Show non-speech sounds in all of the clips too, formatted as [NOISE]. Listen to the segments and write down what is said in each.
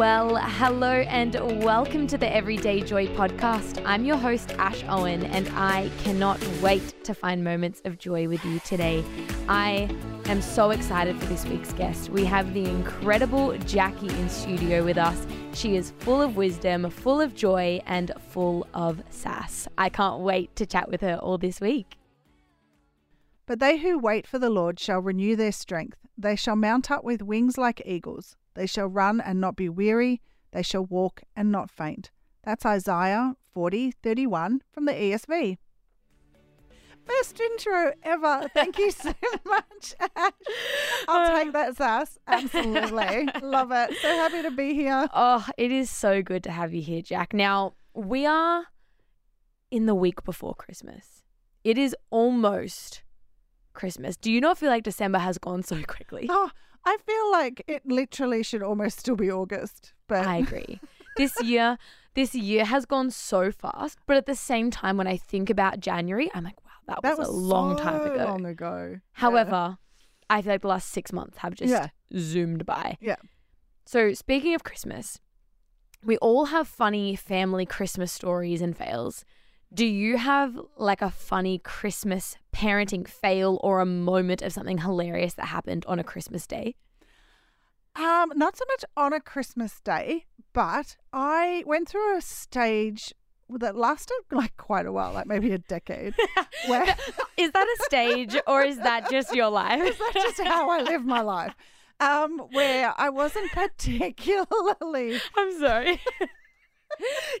Well, hello and welcome to the Everyday Joy podcast. I'm your host, Ash Owen, and I cannot wait to find moments of joy with you today. I am so excited for this week's guest. We have the incredible Jacquie in studio with us. She is full of wisdom, full of joy, and full of sass. I can't wait to chat with her all this week. But they who wait for the Lord shall renew their strength. They shall mount up with wings like eagles. They shall run and not be weary. They shall walk and not faint. That's Isaiah 40 31 from the ESV. Best intro ever. Thank you so [LAUGHS] much, Ash. I'll uh, take that, Sass. Absolutely. [LAUGHS] Love it. So happy to be here. Oh, it is so good to have you here, Jac. Now, we are in the week before Christmas. It is almost Christmas. Do you not feel like December has gone so quickly? Oh, I feel like it literally should almost still be August. But I agree. this [LAUGHS] year, this year has gone so fast, but at the same time, when I think about January, I'm like, wow, that, that was, was a long so time ago. Long ago. However, I feel like the last six months have just Yeah. zoomed by. Yeah. So speaking of Christmas, we all have funny family Christmas stories and fails. Do you have like a funny Christmas parenting fail or a moment of something hilarious that happened on a Christmas day? Um, not so much on a Christmas day, but I went through a stage that lasted like quite a while, like maybe a decade. where [LAUGHS] Is that a stage or is that just your life? is that just how I live my life. Um, where I wasn't [LAUGHS] particularly I'm sorry.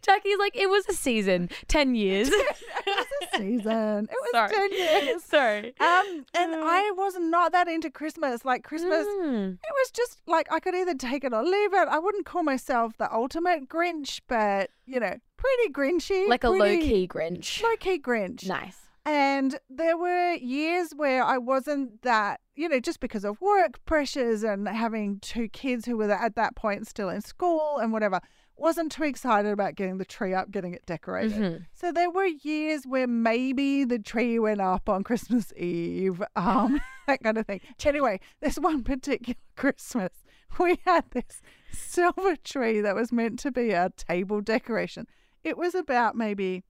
Jacquie's like, it was a season, 10 [LAUGHS] years. it was a season. It was Sorry. ten years. sorry. Um, and Uh. I was not that into Christmas. Like Christmas, Mm. it was just like I could either take it or leave it. I wouldn't call myself the ultimate Grinch, but you know, pretty Grinchy, Like a low key Grinch. low key Grinch. Nice. And there were years where I wasn't that, you know, just because of work pressures and having two kids who were at that point still in school and whatever, wasn't too excited about getting the tree up, getting it decorated. Mhm. So there were years where maybe the tree went up on Christmas Eve, um, [LAUGHS] that kind of thing. Anyway, this one particular [LAUGHS] Christmas, we had this silver tree that was meant to be a table decoration. It was about maybe,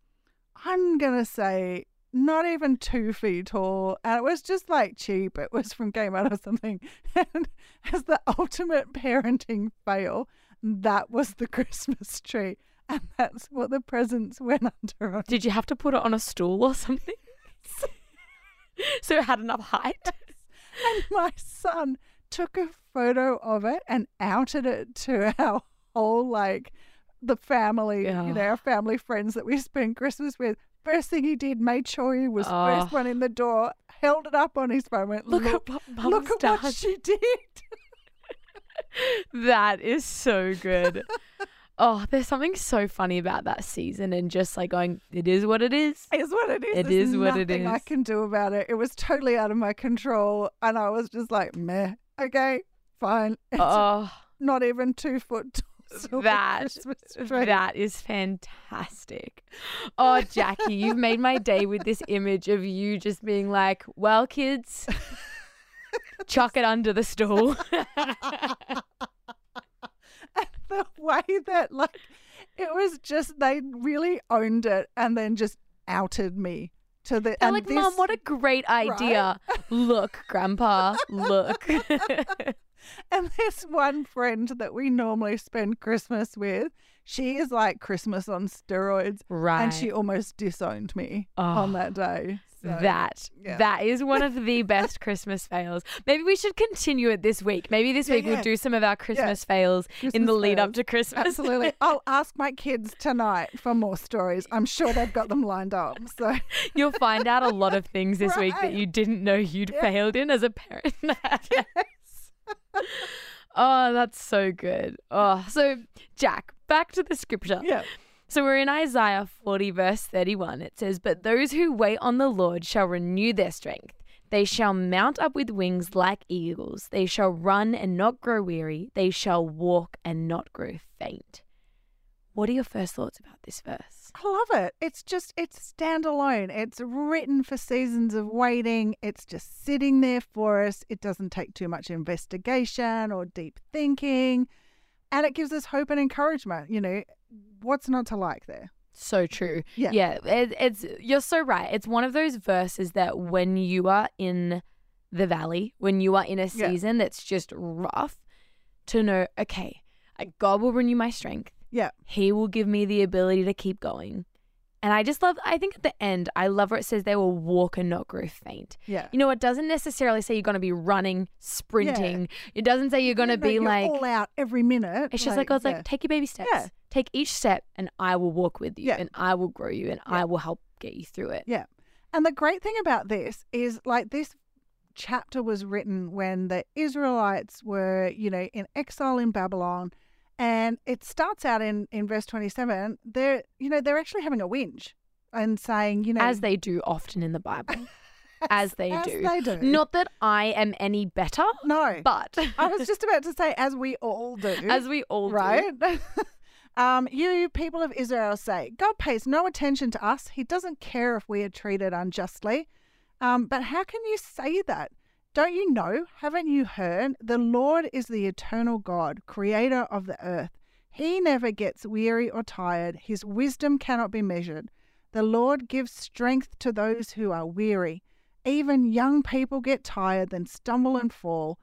I'm going to say, not even two feet tall. And it was just like cheap. It was from Kmart or something. [LAUGHS] And as the ultimate parenting fail, that was the [LAUGHS] Christmas tree. And that's what the presents went under on. Did you have to put it on a stool or something? [LAUGHS] so it had enough height? And my son took a photo of it and outed it to our whole, like, the family, you know, our family friends that we spent Christmas with. First thing he did, made sure he was Oh. first one in the door, held it up on his phone, went, Look, look, at what look at what she did. [LAUGHS] That is so good. oh, there's something so funny about that season and just like going, it is what it is. Is what it is. It There's is what it is. nothing I can do about it. It was totally out of my control, and I was just like, meh. Okay, fine. [LAUGHS] It's Oh, not even two foot tall. silver that that is fantastic. Oh, Jacquie, you've made my day with this image of you just being like, well, kids, [LAUGHS] chuck it under the stool. [LAUGHS] [LAUGHS] the way that like it was just they really owned it and then just outed me to the They're and like, this, Mom, what a great idea. Look, Grandpa, look. [LAUGHS] and this one friend that we normally spend Christmas with, she is like Christmas on steroids, right. and she almost disowned me on Oh, that day. So, that yeah. that is one of the best Christmas fails. Maybe we should continue it this week. Maybe this Yeah, week yeah. we'll do some of our Christmas fails in the lead up to Christmas. Absolutely. [LAUGHS] I'll ask my kids tonight for more stories. I'm sure they've got them lined up. So [LAUGHS] You'll find out a lot of things this week that you didn't know you'd failed in as a parent. [LAUGHS] yes. oh, that's so good. Oh, so Jac, back to the scripture. yeah. So we're in Isaiah 40, verse 31. It says, But those who wait on the Lord shall renew their strength. They shall mount up with wings like eagles. They shall run and not grow weary. They shall walk and not grow faint. What are your first thoughts about this verse? I love it. It's just, it's standalone. It's written for seasons of waiting. It's just sitting there for us. It doesn't take too much investigation or deep thinking. and it gives us hope and encouragement. You know, what's not to like there? So true. Yeah. Yeah. It, it's you're so right. It's one of those verses that when you are in the valley, when you are in a Yeah. season that's just rough, to know, okay, God will renew my strength. Yeah. He will give me the ability to keep going. And I just love, I think at the end, I love where it says they will walk and not grow faint. Yeah. You know, it doesn't necessarily say you're going to be running, sprinting. It doesn't say you're going to No, be you're like, all out every minute. it's just like God's yeah. like, take your baby steps. Yeah. Take each step, and I will walk with you, Yeah. and I will grow you, and Yeah. I will help get you through it. Yeah. And the great thing about this is like this chapter was written when the Israelites were, you know, in exile in Babylon. And it starts out in, in verse 27. They're, you know, they're actually having a whinge and saying, you know, As they do often in the Bible. [LAUGHS] as they as do. they do. Not that I am any better, no. but I was just about to say, as we all do. [LAUGHS] as we all do. right? [LAUGHS] um, you people of Israel say, God pays no attention to us. He doesn't care if we are treated unjustly. Um, but how can you say that? Don't you know? Haven't you heard? The Lord is the eternal God, creator of the earth. He never gets weary or tired. His wisdom cannot be measured. The Lord gives strength to those who are weary. Even young people get tired, then stumble and fall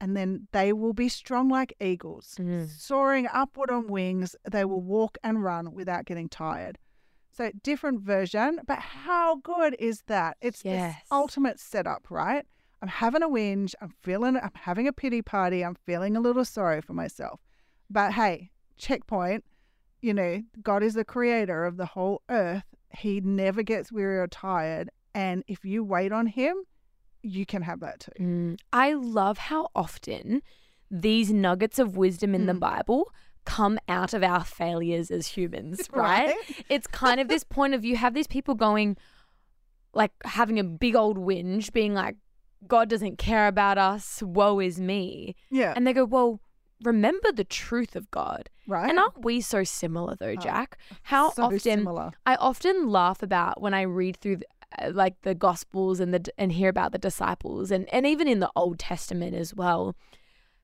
and then they will be strong like eagles, Mm. soaring upward on wings. They will walk and run without getting tired. So, different version, but how good is that? It's Yes. this ultimate setup, right? I'm having a whinge. I'm feeling, I'm having a pity party. I'm feeling a little sorry for myself. But hey, checkpoint, you know, God is the creator of the whole earth. He never gets weary or tired. And if you wait on Him, you can have that too. Mm. I love how often these nuggets of wisdom in the Mm. Bible come out of our failures as humans, [LAUGHS] right? Right? It's kind of this [LAUGHS] point of you have these people going, like having a big old whinge, being like, God doesn't care about us, woe is me. Yeah. And they go, well, remember the truth of God. right. And aren't we so similar though, Oh, Jac? How so often similar. I often laugh about when I read through Uh, like the gospels and the and hear about the disciples and and even in the Old Testament as well.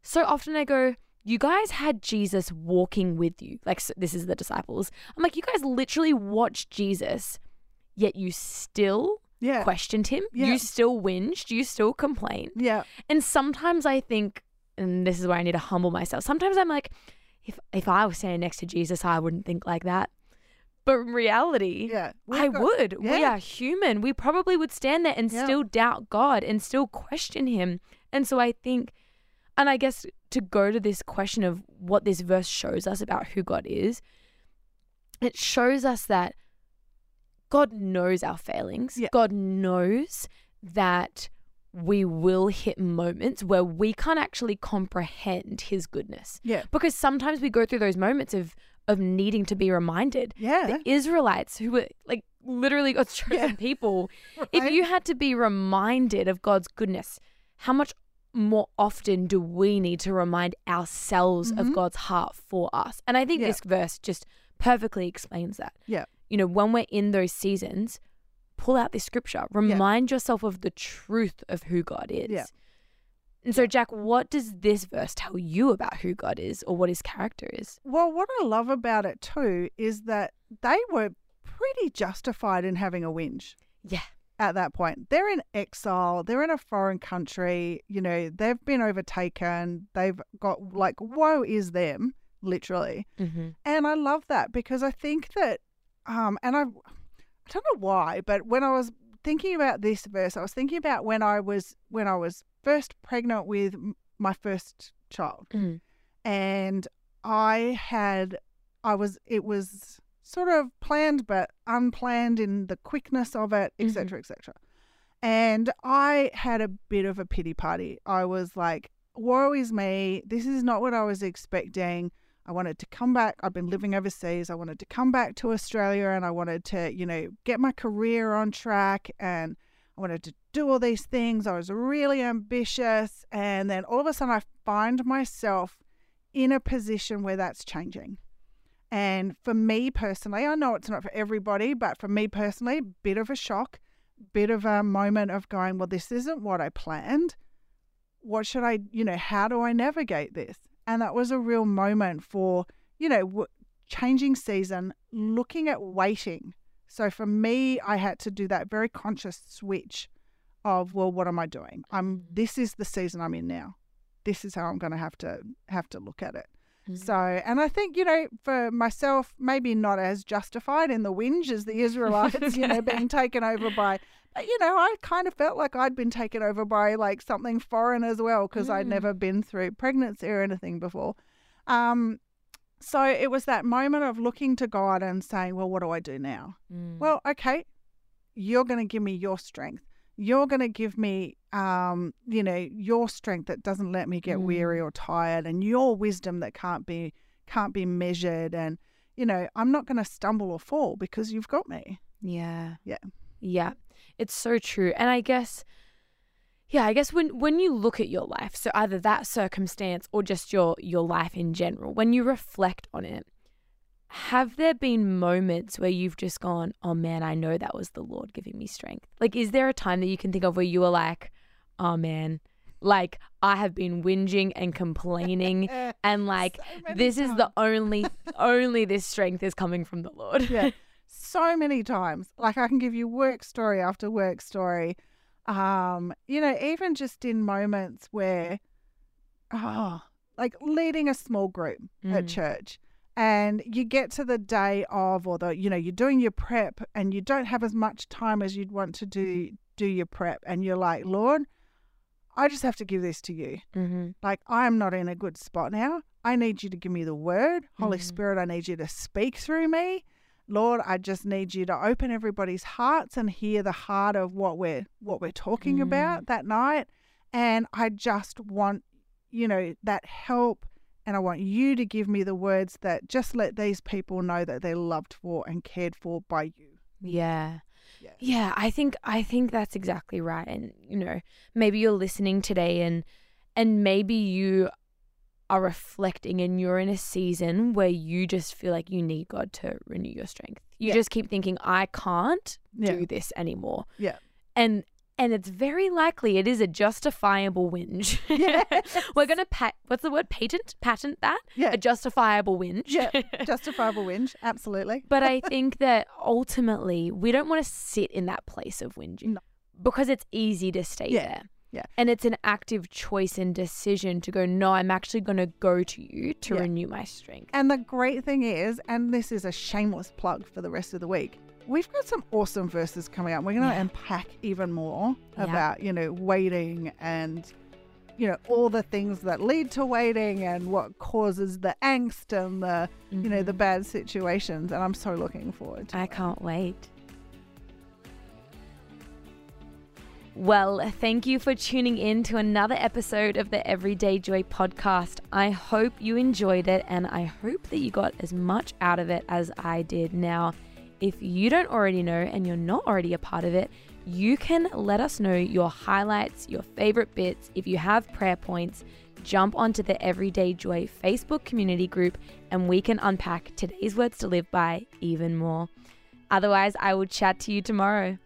So often I go, you guys had Jesus walking with you. Like so this is the disciples. I'm like, you guys literally watched Jesus, yet you still Yeah. questioned him. Yeah. You still whinged. You still complained. Yeah. And sometimes I think, and this is where I need to humble myself. Sometimes I'm like, if if I was standing next to Jesus, I wouldn't think like that. But in reality, Yeah. I got- would. We are human. We probably would stand there and Yeah. still doubt God and still question Him. And so I think, and I guess to go to this question of what this verse shows us about who God is, it shows us that God knows our failings. Yeah. God knows that we will hit moments where we can't actually comprehend His goodness. Yeah. Because sometimes we go through those moments of of needing to be reminded Yeah. the Israelites, who were like literally God's chosen Yeah. people, [LAUGHS] if you had to be reminded of God's goodness, how much more often do we need to remind ourselves Mhm. of God's heart for us? And I think Yeah. this verse just perfectly explains that. Yeah. You know, when we're in those seasons, pull out this scripture, remind yourself of the truth of who God is. Yeah. And so, Jac, what does this verse tell you about who God is or what his character is? Well, what I love about it too is that they were pretty justified in having a whinge Yeah. at that point. They're in exile, they're in a foreign country, you know, they've been overtaken, they've got like, woe is them, literally. Mm-hmm. And I love that because I think that, um, and I, I don't know why, but when I was thinking about this verse, I was thinking about when I was when I was first pregnant with my first child, Mm. and I had, I was, it was sort of planned but unplanned in the quickness of it, etc., etc. And I had a bit of a pity party. I was like, woe is me. This is not what I was expecting. I wanted to come back. I've been living overseas. I wanted to come back to Australia and I wanted to, you know, get my career on track and I wanted to do all these things. I was really ambitious. And then all of a sudden, I find myself in a position where that's changing. And for me personally, I know it's not for everybody, but for me personally, bit of a shock, bit of a moment of going, well, this isn't what I planned. What should I, you know, how do I navigate this? And that was a real moment for, you know, changing season, looking at waiting. So for me, I had to do that very conscious switch of, well, what am I doing? I'm this is the season I'm in now. This is how I'm going to have to have to look at it. Mm-hmm. So, and I think, you know, for myself, maybe not as justified in the whinge as the Israelites, [LAUGHS] you know, being taken over by, but, you know, I kind of felt like I'd been taken over by like something foreign as well because I'd Mm. never been through pregnancy or anything before. Um, so it was that moment of looking to God and saying, well, what do I do now? Mm. Well, okay, you're going to give me your strength. You're going to give me, um, you know, your strength that doesn't let me get Mm. weary or tired, and your wisdom that can't be can't be measured. And you know, I'm not going to stumble or fall because you've got me. Yeah. Yeah. Yeah. It's so true. And I guess yeah, I guess when when you look at your life, so either that circumstance or just your your life in general, when you reflect on it, have there been moments where you've just gone, "Oh man, I know that was the Lord giving me strength." Like is there a time that you can think of where you were like, "Oh man, like I have been whinging and complaining [LAUGHS] and like So this is the only [LAUGHS] only this strength is coming from the Lord." yeah, [LAUGHS] so many times. Like I can give you work story after work story. Um, you know, even just in moments where, oh, like leading a small group at Mm. church, and you get to the day of, or the, you know, you're doing your prep, and you don't have as much time as you'd want to do do your prep, and you're like, Lord, I just have to give this to you. mm-hmm. Like, I am not in a good spot now. I need you to give me the word. Holy Mhm. Spirit, I need you to speak through me. Lord, I just need you to open everybody's hearts and hear the heart of what we're what we're talking Mm. about that night. And I just want, you know, that help and I want you to give me the words that just let these people know that they're loved for and cared for by you. Yeah. Yeah. Yeah, I think I think that's exactly right. And you know, maybe you're listening today and and maybe you are reflecting and you're in a season where you just feel like you need God to renew your strength. You Yeah. just keep thinking I can't Yeah. do this anymore. Yeah. And and it's very likely it is a justifiable whinge. [LAUGHS] Yes. We're gonna pat what's the word? Patent? Patent that? Yeah. A justifiable whinge. Yeah. [LAUGHS] Justifiable whinge. Absolutely. But I [LAUGHS] think that ultimately we don't want to sit in that place of whinging No. because it's easy to stay Yeah. there. Yeah. And it's an active choice and decision to go, no, I'm actually going to go to you to Yeah. renew my strength. And the great thing is, and this is a shameless plug for the rest of the week, we've got some awesome verses coming up. We're going to Yeah. unpack even more Yeah. about, you know, waiting and, you know, all the things that lead to waiting and what causes the angst and the, you know, the Mhm. bad situations. And I'm so looking forward to I it. can't wait. Well, thank you for tuning in to another episode of the Everyday Joy podcast. I hope you enjoyed it and I hope that you got as much out of it as I did. Now, if you don't already know and you're not already a part of it, you can let us know your highlights, your favorite bits. If you have prayer points, jump onto the Everyday Joy Facebook community group and we can unpack today's words to live by even more. Otherwise, I will chat to you tomorrow.